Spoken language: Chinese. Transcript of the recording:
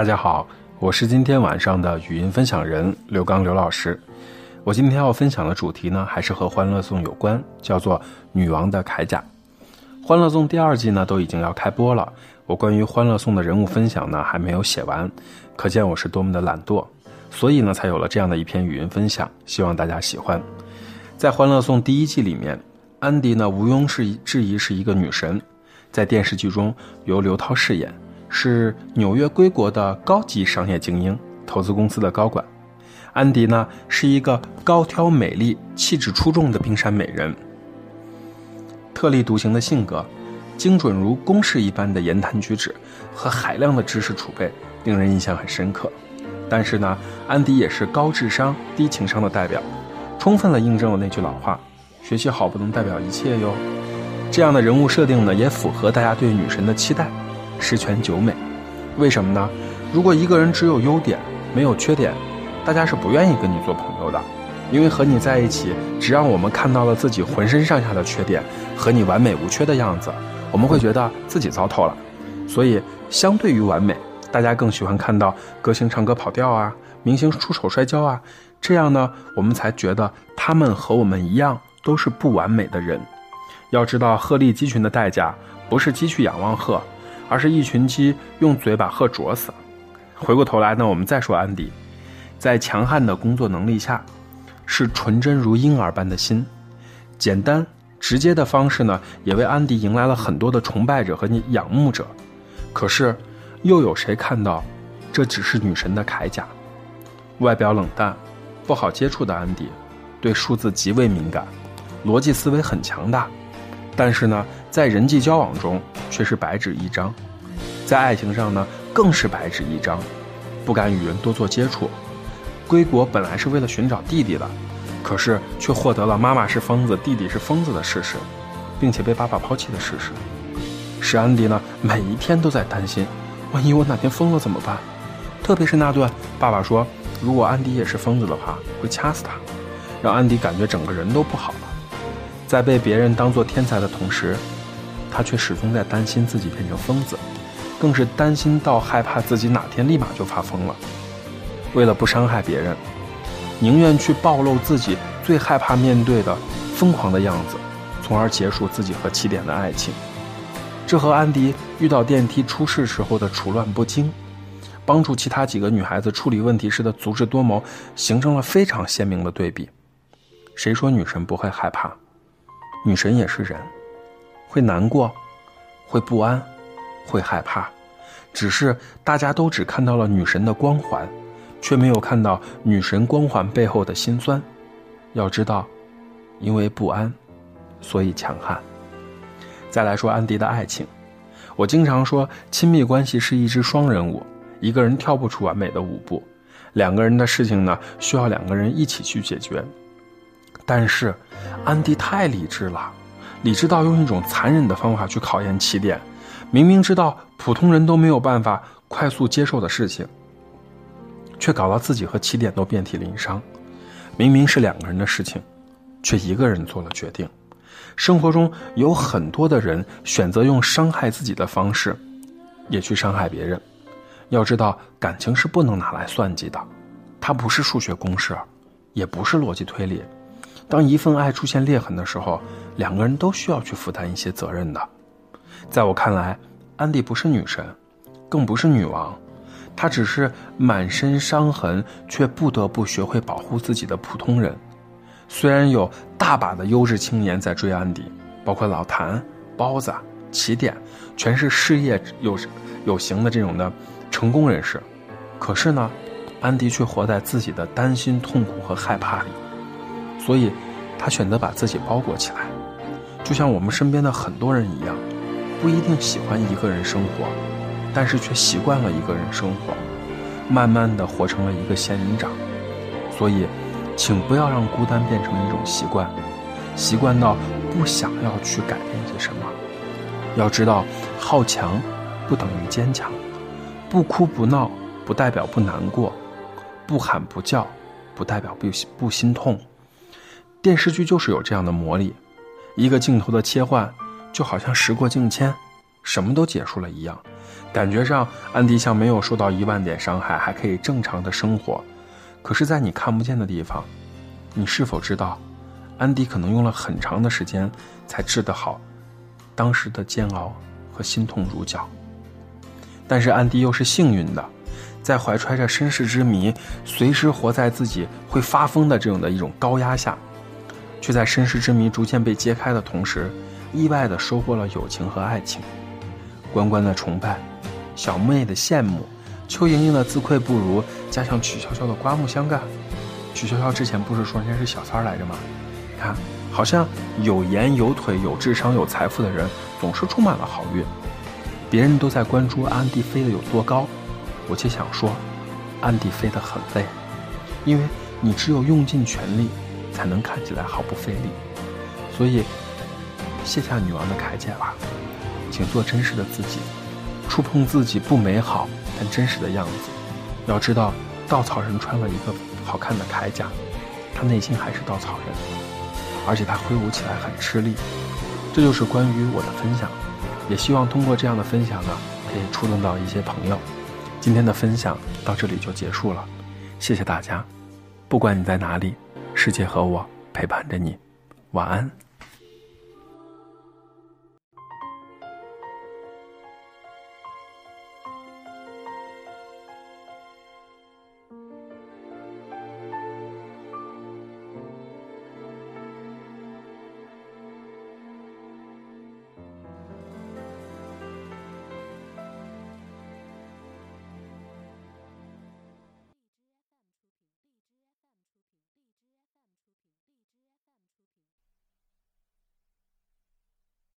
大家好，我是今天晚上的语音分享人刘刚刘老师。我今天要分享的主题呢，还是和《欢乐颂》有关，叫做《女王的铠甲》。《欢乐颂》第二季呢，都已经要开播了。我关于《欢乐颂》的人物分享呢，还没有写完，可见我是多么的懒惰，所以呢，才有了这样的一篇语音分享，希望大家喜欢。在《欢乐颂》第一季里面，安迪呢，毋庸置疑质疑是一个女神，在电视剧中由刘涛饰演，是纽约归国的高级商业精英，投资公司的高管。安迪呢，是一个高挑、美丽、气质出众的冰山美人，特立独行的性格，精准如公式一般的言谈举止和海量的知识储备，令人印象很深刻。但是呢，安迪也是高智商、低情商的代表，充分的印证了那句老话：学习好不能代表一切哟。这样的人物设定呢，也符合大家对女神的期待，十全九美。为什么呢？如果一个人只有优点，没有缺点，大家是不愿意跟你做朋友的，因为和你在一起，只让我们看到了自己浑身上下的缺点和你完美无缺的样子，我们会觉得自己糟透了。所以，相对于完美，大家更喜欢看到歌星唱歌跑调啊，明星出手摔跤啊，这样呢，我们才觉得他们和我们一样都是不完美的人。要知道，鹤立鸡群的代价不是鸡去仰望鹤，而是一群鸡用嘴把鹤啄死。回过头来呢，我们再说安迪。在强悍的工作能力下，是纯真如婴儿般的心，简单直接的方式呢，也为安迪迎来了很多的崇拜者和仰慕者。可是，又有谁看到，这只是女神的铠甲？外表冷淡、不好接触的安迪，对数字极为敏感，逻辑思维很强大，但是呢，在人际交往中却是白纸一张，在爱情上呢，更是白纸一张，不敢与人多做接触。归国本来是为了寻找弟弟的，可是却获得了妈妈是疯子、弟弟是疯子的事实，并且被爸爸抛弃的事实，使安迪呢每一天都在担心：万一我哪天疯了怎么办？特别是那段爸爸说如果安迪也是疯子的话会掐死他，让安迪感觉整个人都不好了。在被别人当做天才的同时，他却始终在担心自己变成疯子，更是担心到害怕自己哪天立马就发疯了。为了不伤害别人，宁愿去暴露自己最害怕面对的疯狂的样子，从而结束自己和起点的爱情。这和安迪遇到电梯出事时候的处乱不惊，帮助其他几个女孩子处理问题时的足智多谋，形成了非常鲜明的对比。谁说女神不会害怕？女神也是人，会难过，会不安，会害怕，只是大家都只看到了女神的光环。却没有看到女神光环背后的辛酸。要知道，因为不安，所以强悍。再来说安迪的爱情，我经常说，亲密关系是一支双人舞，一个人跳不出完美的舞步，两个人的事情呢，需要两个人一起去解决。但是，安迪太理智了，理智到用一种残忍的方法去考验起点，明明知道普通人都没有办法快速接受的事情。却搞到自己和起点都遍体鳞伤，明明是两个人的事情，却一个人做了决定。生活中有很多的人选择用伤害自己的方式，也去伤害别人。要知道，感情是不能拿来算计的，它不是数学公式，也不是逻辑推理。当一份爱出现裂痕的时候，两个人都需要去负担一些责任的。在我看来，安迪不是女神，更不是女王。她只是满身伤痕，却不得不学会保护自己的普通人。虽然有大把的优质青年在追安迪，包括老谭、包子、起点，全是事业有有型的这种的成功人士，可是呢，安迪却活在自己的担心、痛苦和害怕里。所以，他选择把自己包裹起来，就像我们身边的很多人一样，不一定喜欢一个人生活。但是却习惯了一个人生活，慢慢的活成了一个仙人掌。所以，请不要让孤单变成一种习惯，习惯到不想要去改变些什么。要知道，好强不等于坚强，不哭不闹不代表不难过，不喊不叫不代表不不心痛。电视剧就是有这样的魔力，一个镜头的切换，就好像时过境迁，什么都结束了一样。感觉上安迪像没有受到一万点伤害，还可以正常的生活。可是，在你看不见的地方，你是否知道，安迪可能用了很长的时间才治得好当时的煎熬和心痛如绞？但是安迪又是幸运的，在怀揣着身世之谜，随时活在自己会发疯的这种的一种高压下，却在身世之谜逐渐被揭开的同时，意外的收获了友情和爱情，关关的崇拜，小妹的羡慕，邱莹莹的自愧不如，加上曲筱绡的刮目相看。曲筱绡之前不是说人家是小三来着吗？看，好像有颜有腿有智商有财富的人，总是充满了好运。别人都在关注安迪飞得有多高，我却想说，安迪飞得很累，因为你只有用尽全力，才能看起来毫不费力。所以，卸下女王的铠甲吧，请做真实的自己，触碰自己不美好但真实的样子。要知道，稻草人穿了一个好看的铠甲，他内心还是稻草人，而且他挥舞起来很吃力。这就是关于我的分享。也希望通过这样的分享呢，可以触动到一些朋友。今天的分享到这里就结束了，谢谢大家。不管你在哪里，世界和我陪伴着你。晚安。